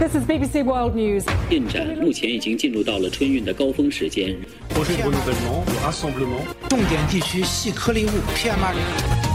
This is BBC World News. 进展目前已经进入到了春运的高峰时间。 projet de renouvellement, de rassemblement. 重点地区细颗粒物 PM2.5。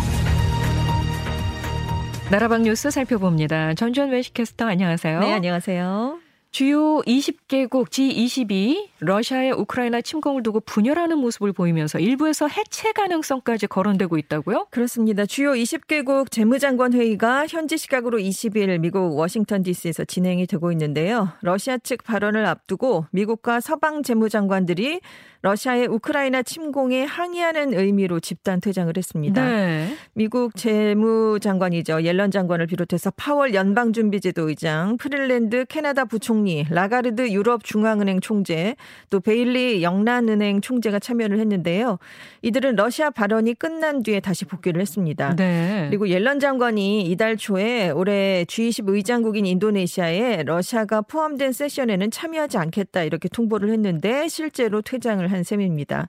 나라방 뉴스 살펴봅니다. 전주현 외식캐스터 안녕하세요. 네, 안녕하세요. 주요 20개국 G20이 러시아의 우크라이나 침공을 두고 분열하는 모습을 보이면서 일부에서 해체 가능성까지 거론되고 있다고요? 그렇습니다. 주요 20개국 재무장관 회의가 현지 시각으로 20일 미국 워싱턴 DC에서 진행이 되고 있는데요. 러시아 측 발언을 앞두고 미국과 서방 재무장관들이 러시아의 우크라이나 침공에 항의하는 의미로 집단 퇴장을 했습니다. 네. 미국 재무장관이죠. 옐런 장관을 비롯해서 파월 연방준비제도 의장, 프릴랜드 캐나다 부총리, 라가르드 유럽 중앙은행 총재, 또 베일리 영란은행 총재가 참여를 했는데요. 이들은 러시아 발언이 끝난 뒤에 다시 복귀를 했습니다. 네. 그리고 옐런 장관이 이달 초에 올해 G20 의장국인 인도네시아에 러시아가 포함된 세션에는 참여하지 않겠다 이렇게 통보를 했는데 실제로 퇴장을 한 셈입니다.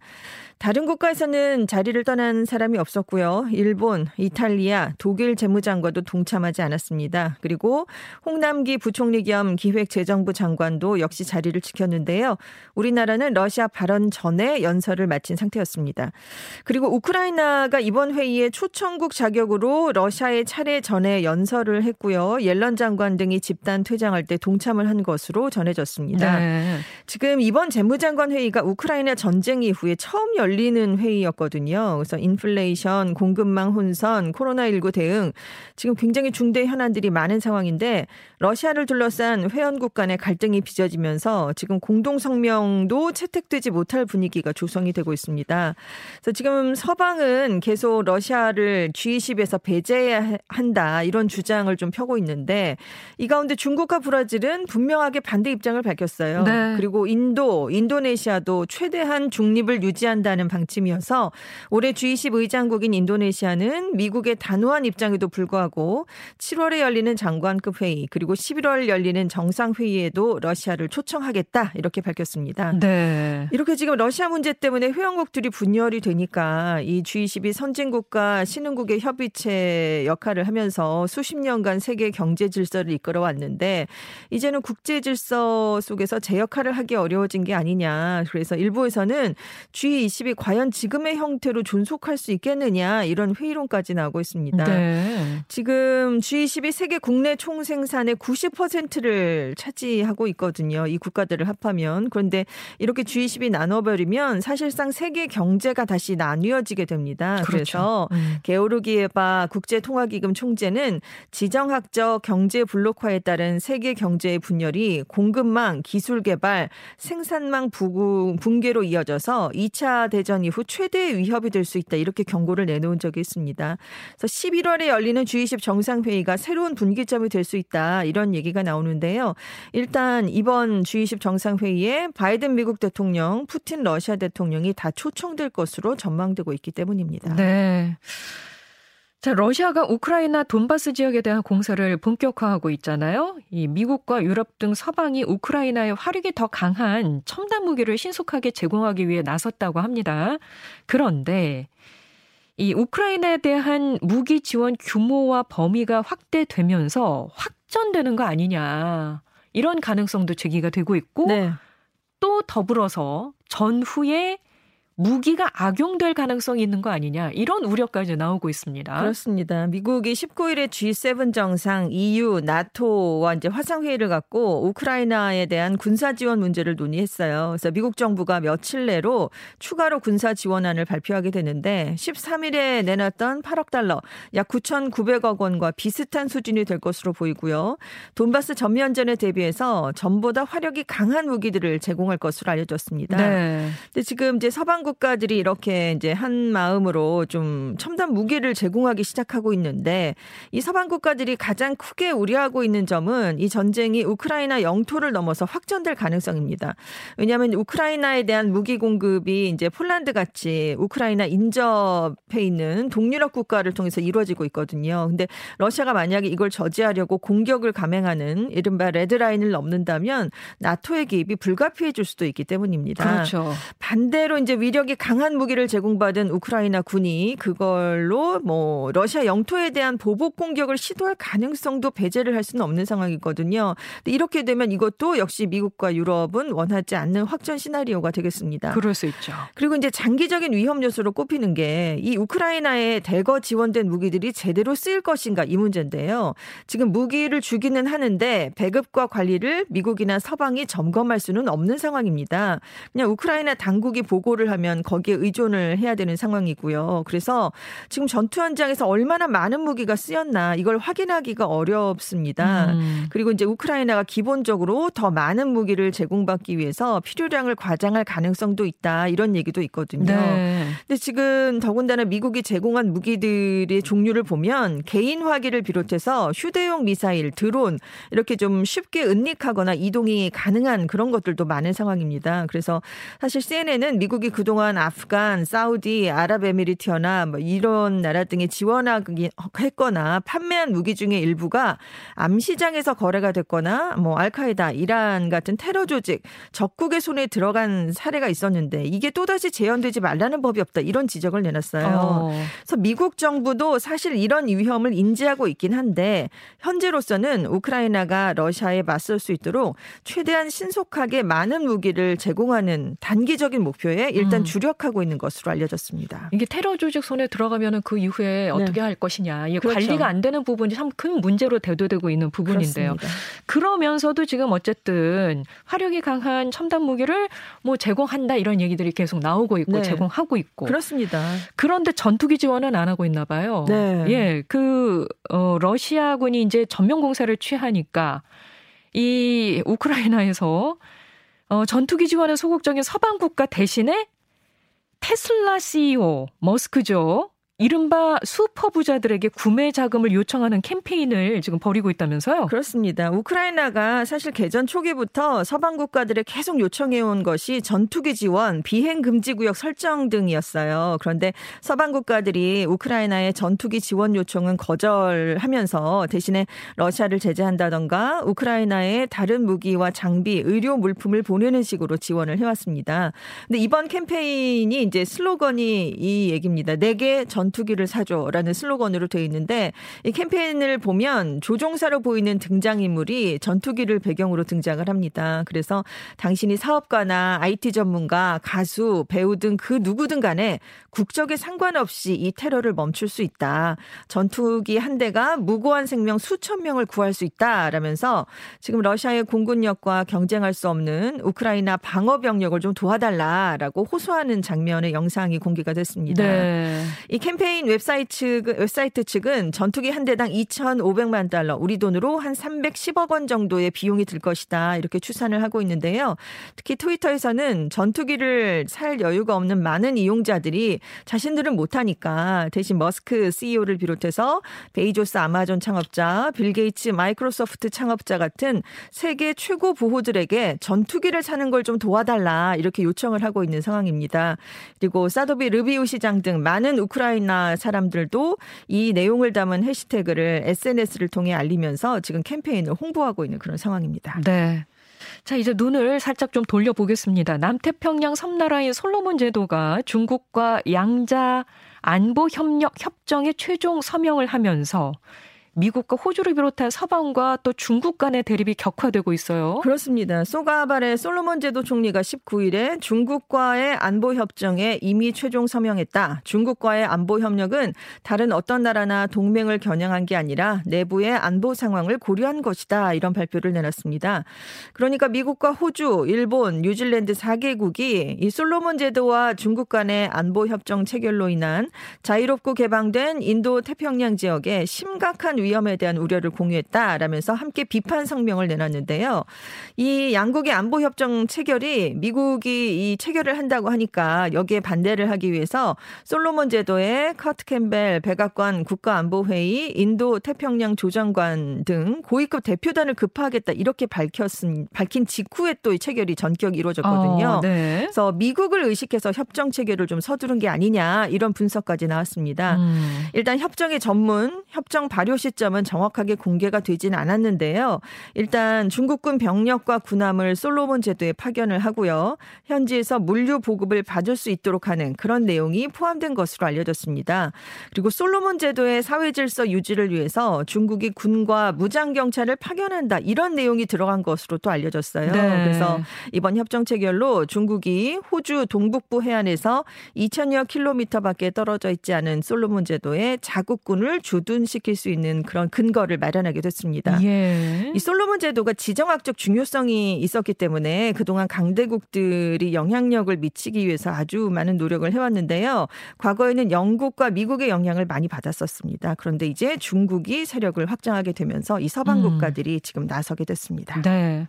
다른 국가에서는 자리를 떠난 사람이 없었고요. 일본, 이탈리아, 독일 재무장관도 동참하지 않았습니다. 그리고 홍남기 부총리 겸 기획재정부 장관도 역시 자리를 지켰는데요. 우리나라는 러시아 발언 전에 연설을 마친 상태였습니다. 그리고 우크라이나가 이번 회의에 초청국 자격으로 러시아의 차례 전에 연설을 했고요. 옐런 장관 등이 집단 퇴장할 때 동참을 한 것으로 전해졌습니다. 네. 지금 이번 재무장관 회의가 우크라이나 전쟁 이후에 처음 열 리는 회의였거든요. 그래서 인플레이션, 공급망 혼선, 코로나19 대응 지금 굉장히 중대 현안들이 많은 상황인데 러시아를 둘러싼 회원국 간의 갈등이 빚어지면서 지금 공동 성명도 채택되지 못할 분위기가 조성이 되고 있습니다. 그래서 지금 서방은 계속 러시아를 G20에서 배제해야 한다 이런 주장을 좀 펴고 있는데 이 가운데 중국과 브라질은 분명하게 반대 입장을 밝혔어요. 네. 그리고 인도, 인도네시아도 최대한 중립을 유지한다는 방침이어서 올해 G20 의장국인 인도네시아는 미국의 단호한 입장에도 불구하고 7월에 열리는 장관급 회의 그리고 11월 열리는 정상회의에도 러시아를 초청하겠다 이렇게 밝혔습니다. 네. 이렇게 지금 러시아 문제 때문에 회원국들이 분열이 되니까 이 G20이 선진국과 신흥국의 협의체 역할을 하면서 수십 년간 세계 경제 질서를 이끌어 왔는데 이제는 국제 질서 속에서 제 역할을 하기 어려워진 게 아니냐. 그래서 일부에서는 G20 이 과연 지금의 형태로 존속할 수 있겠느냐 이런 회의론까지 나오고 있습니다. 네. 지금 G20이 세계 국내 총생산의 90%를 차지하고 있거든요. 이 국가들을 합하면. 그런데 이렇게 G20이 나눠버리면 사실상 세계 경제가 다시 나뉘어지게 됩니다. 그렇죠. 그래서 음. 게오르기에바 국제통화기금 총재는 지정학적 경제 블록화에 따른 세계 경제의 분열이 공급망, 기술 개발, 생산망 부- 붕괴로 이어져서 2차 대전 이후 최대의 위협이 될 수 있다 이렇게 경고를 내놓은 적이 있습니다. 그래서 11월에 열리는 G20 정상회의가 새로운 분기점이 될 수 있다 이런 얘기가 나오는데요. 일단 이번 G20 정상회의에 바이든 미국 대통령, 푸틴 러시아 대통령이 다 초청될 것으로 전망되고 있기 때문입니다. 네. 자, 러시아가 우크라이나 돈바스 지역에 대한 공세를 본격화하고 있잖아요. 이 미국과 유럽 등 서방이 우크라이나의 화력이 더 강한 첨단 무기를 신속하게 제공하기 위해 나섰다고 합니다. 그런데 이 우크라이나에 대한 무기 지원 규모와 범위가 확대되면서 확전되는 거 아니냐. 이런 가능성도 제기가 되고 있고 네. 또 더불어서 전후에 무기가 악용될 가능성이 있는 거 아니냐 이런 우려까지 나오고 있습니다. 그렇습니다. 미국이 19일에 G7 정상, EU, 나토와 이제 화상 회의를 갖고 우크라이나에 대한 군사 지원 문제를 논의했어요. 그래서 미국 정부가 며칠 내로 추가로 군사 지원안을 발표하게 되는데 13일에 내놨던 8억 달러, 약 9,900억 원과 비슷한 수준이 될 것으로 보이고요. 돈바스 전면전에 대비해서 전보다 화력이 강한 무기들을 제공할 것으로 알려졌습니다. 네. 근데 지금 이제 서방 국가들이 이렇게 이제 한 마음으로 좀 첨단 무기를 제공하기 시작하고 있는데 이 서방 국가들이 가장 크게 우려하고 있는 점은 이 전쟁이 우크라이나 영토를 넘어서 확전될 가능성입니다. 왜냐하면 우크라이나에 대한 무기 공급이 이제 폴란드 같이 우크라이나 인접해 있는 동유럽 국가를 통해서 이루어지고 있거든요. 근데 러시아가 만약에 이걸 저지하려고 공격을 감행하는 이른바 레드라인을 넘는다면 나토의 개입이 불가피해질 수도 있기 때문입니다. 그렇죠. 반대로 이제 위력 위력이 강한 무기를 제공받은 우크라이나 군이 그걸로 뭐 러시아 영토에 대한 보복 공격을 시도할 가능성도 배제를 할 수는 없는 상황이거든요. 근데 이렇게 되면 이것도 역시 미국과 유럽은 원하지 않는 확전 시나리오가 되겠습니다. 그럴 수 있죠. 그리고 이제 장기적인 위험 요소로 꼽히는 게 이 우크라이나에 대거 지원된 무기들이 제대로 쓰일 것인가 이 문제인데요. 지금 무기를 주기는 하는데 배급과 관리를 미국이나 서방이 점검할 수는 없는 상황입니다. 그냥 우크라이나 당국이 보고를 하면 거기에 의존을 해야 되는 상황이고요. 그래서 지금 전투 현장에서 얼마나 많은 무기가 쓰였나 이걸 확인하기가 어렵습니다. 음. 그리고 이제 우크라이나가 기본적으로 더 많은 무기를 제공받기 위해서 필요량을 과장할 가능성도 있다 이런 얘기도 있거든요. 네. 근데 지금 더군다나 미국이 제공한 무기들의 종류를 보면 개인 화기를 비롯해서 휴대용 미사일, 드론 이렇게 좀 쉽게 은닉하거나 이동이 가능한 그런 것들도 많은 상황입니다. 그래서 사실 CNN은 미국이 그동안 아프간, 사우디, 아랍에미리트나 뭐 이런 나라 등에 지원하기 했거나 판매한 무기 중에 일부가 암시장에서 거래가 됐거나 뭐 알카에다, 이란 같은 테러 조직, 적국의 손에 들어간 사례가 있었는데 이게 또다시 재현되지 말라는 법이 없다 이런 지적을 내놨어요. 어. 그래서 미국 정부도 사실 이런 위험을 인지하고 있긴 한데 현재로서는 우크라이나가 러시아에 맞설 수 있도록 최대한 신속하게 많은 무기를 제공하는 단기적인 목표에 일단 음. 주력하고 있는 것으로 알려졌습니다. 이게 테러 조직 손에 들어가면은 그 이후에 어떻게 할 것이냐. 이게 그렇죠. 관리가 안 되는 부분이 참 큰 문제로 대두되고 있는 부분인데요. 그렇습니다. 그러면서도 지금 어쨌든 화력이 강한 첨단 무기를 뭐 제공한다 이런 얘기들이 계속 나오고 있고 네. 제공하고 있고. 그렇습니다. 그런데 전투기 지원은 안 하고 있나 봐요. 네. 예, 그 어, 러시아군이 이제 전면 공세를 취하니까 이 우크라이나에서 어, 전투기 지원에 소극적인 서방 국가 대신에 테슬라 CEO 머스크죠. 이른바 슈퍼 부자들에게 구매 자금을 요청하는 캠페인을 지금 벌이고 있다면서요? 그렇습니다. 우크라이나가 사실 개전 초기부터 서방 국가들에 계속 요청해온 것이 전투기 지원, 비행 금지 구역 설정 등이었어요. 그런데 서방 국가들이 우크라이나의 전투기 지원 요청은 거절하면서 대신에 러시아를 제재한다던가 우크라이나에 다른 무기와 장비, 의료 물품을 보내는 식으로 지원을 해왔습니다. 근데 이번 캠페인이 이제 슬로건이 이 얘기입니다. 내게 전 투기를 사줘라는 슬로건으로 되어 있는데 이 캠페인을 보면 조종사로 보이는 등장인물이 전투기를 배경으로 등장을 합니다. 그래서 당신이 사업가나 IT 전문가, 가수, 배우 등 그 누구든 간에 국적에 상관없이 이 테러를 멈출 수 있다. 전투기 한 대가 무고한 생명 수천 명을 구할 수 있다라면서 지금 러시아의 공군력과 경쟁할 수 없는 우크라이나 방어 병력을 좀 도와달라라고 호소하는 장면의 영상이 공개가 됐습니다. 네. 이 캠페인 웹사이트, 측, 웹사이트 측은 전투기 한 대당 2,500만 달러, 우리 돈으로 한 310억 원 정도의 비용이 들 것이다. 이렇게 추산을 하고 있는데요. 특히 트위터에서는 전투기를 살 여유가 없는 많은 이용자들이 자신들은 못하니까 대신 머스크 CEO를 비롯해서 베이조스 아마존 창업자, 빌 게이츠 마이크로소프트 창업자 같은 세계 최고 부호들에게 전투기를 사는 걸 좀 도와달라. 이렇게 요청을 하고 있는 상황입니다. 그리고 사도비 르비우 시장 등 많은 우크라이나 사람들도 이 내용을 담은 해시태그를 SNS를 통해 알리면서 지금 캠페인을 홍보하고 있는 그런 상황입니다. 네. 자, 이제 눈을 살짝 좀 돌려보겠습니다. 남태평양 섬나라의 솔로몬 제도가 중국과 양자 안보 협력 협정에 최종 서명을 하면서 미국과 호주를 비롯한 서방과 또 중국 간의 대립이 격화되고 있어요. 그렇습니다. 소가발의 솔로몬 제도 총리가 19일에 중국과의 안보 협정에 이미 최종 서명했다. 중국과의 안보 협력은 다른 어떤 나라나 동맹을 겨냥한 게 아니라 내부의 안보 상황을 고려한 것이다. 이런 발표를 내놨습니다. 그러니까 미국과 호주, 일본, 뉴질랜드 4개국이 이 솔로몬 제도와 중국 간의 안보 협정 체결로 인한 자유롭고 개방된 인도 태평양 지역에 심각한 위 험에 대한 우려를 공유했다라면서 함께 비판 성명을 내놨는데요. 이 양국의 안보 협정 체결이 미국이 이 체결을 한다고 하니까 여기에 반대를 하기 위해서 솔로몬 제도의 커트 캠벨 백악관 국가안보회의 인도 태평양 조정관 등 고위급 대표단을 급파하겠다 이렇게 밝혔음 밝힌 직후에 또 이 체결이 전격 이루어졌거든요. 어, 네. 그래서 미국을 의식해서 협정 체결을 좀 서두른 게 아니냐 이런 분석까지 나왔습니다. 음. 일단 협정의 전문, 협정 발효 시점 시점은 정확하게 공개가 되진 않았는데요. 일단 중국군 병력과 군함을 솔로몬 제도에 파견을 하고요. 현지에서 물류 보급을 받을 수 있도록 하는 그런 내용이 포함된 것으로 알려졌습니다. 그리고 솔로몬 제도의 사회 질서 유지를 위해서 중국이 군과 무장 경찰을 파견한다 이런 내용이 들어간 것으로 또 알려졌어요. 네. 그래서 이번 협정 체결로 중국이 호주 동북부 해안에서 2천여 킬로미터 밖에 떨어져 있지 않은 솔로몬 제도에 자국군을 주둔시킬 수 있는 그런 근거를 마련하게 됐습니다. 예. 이 솔로몬 제도가 지정학적 중요성이 있었기 때문에 그동안 강대국들이 영향력을 미치기 위해서 아주 많은 노력을 해왔는데요. 과거에는 영국과 미국의 영향을 많이 받았었습니다. 그런데 이제 중국이 세력을 확장하게 되면서 이 서방 음. 국가들이 지금 나서게 됐습니다. 네.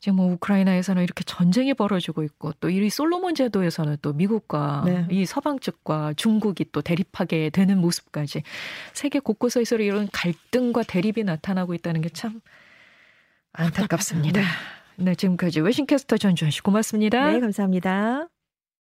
지금 뭐 우크라이나에서는 이렇게 전쟁이 벌어지고 있고 또 이 솔로몬 제도에서는 또 미국과 네. 이 서방 측과 중국이 또 대립하게 되는 모습까지 세계 곳곳에서 이런 갈등과 대립이 나타나고 있다는 게 참 안타깝습니다. 네, 지금까지 외신캐스터 전주현 씨 고맙습니다. 네, 감사합니다.